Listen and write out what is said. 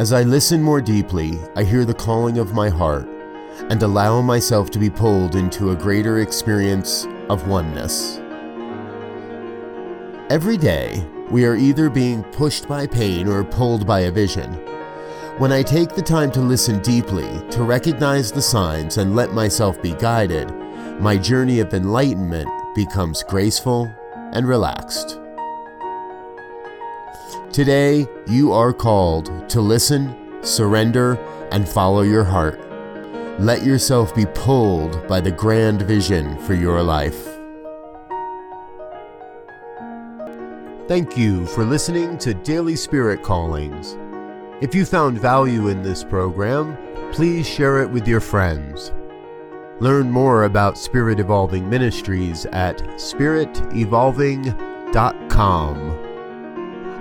As I listen more deeply, I hear the calling of my heart and allow myself to be pulled into a greater experience of oneness. Every day, we are either being pushed by pain or pulled by a vision. When I take the time to listen deeply, to recognize the signs, and let myself be guided, my journey of enlightenment becomes graceful and relaxed. Today, you are called to listen, surrender, and follow your heart. Let yourself be pulled by the grand vision for your life. Thank you for listening to Daily Spirit Callings. If you found value in this program, please share it with your friends. Learn more about Spirit Evolving Ministries at spiritevolving.com.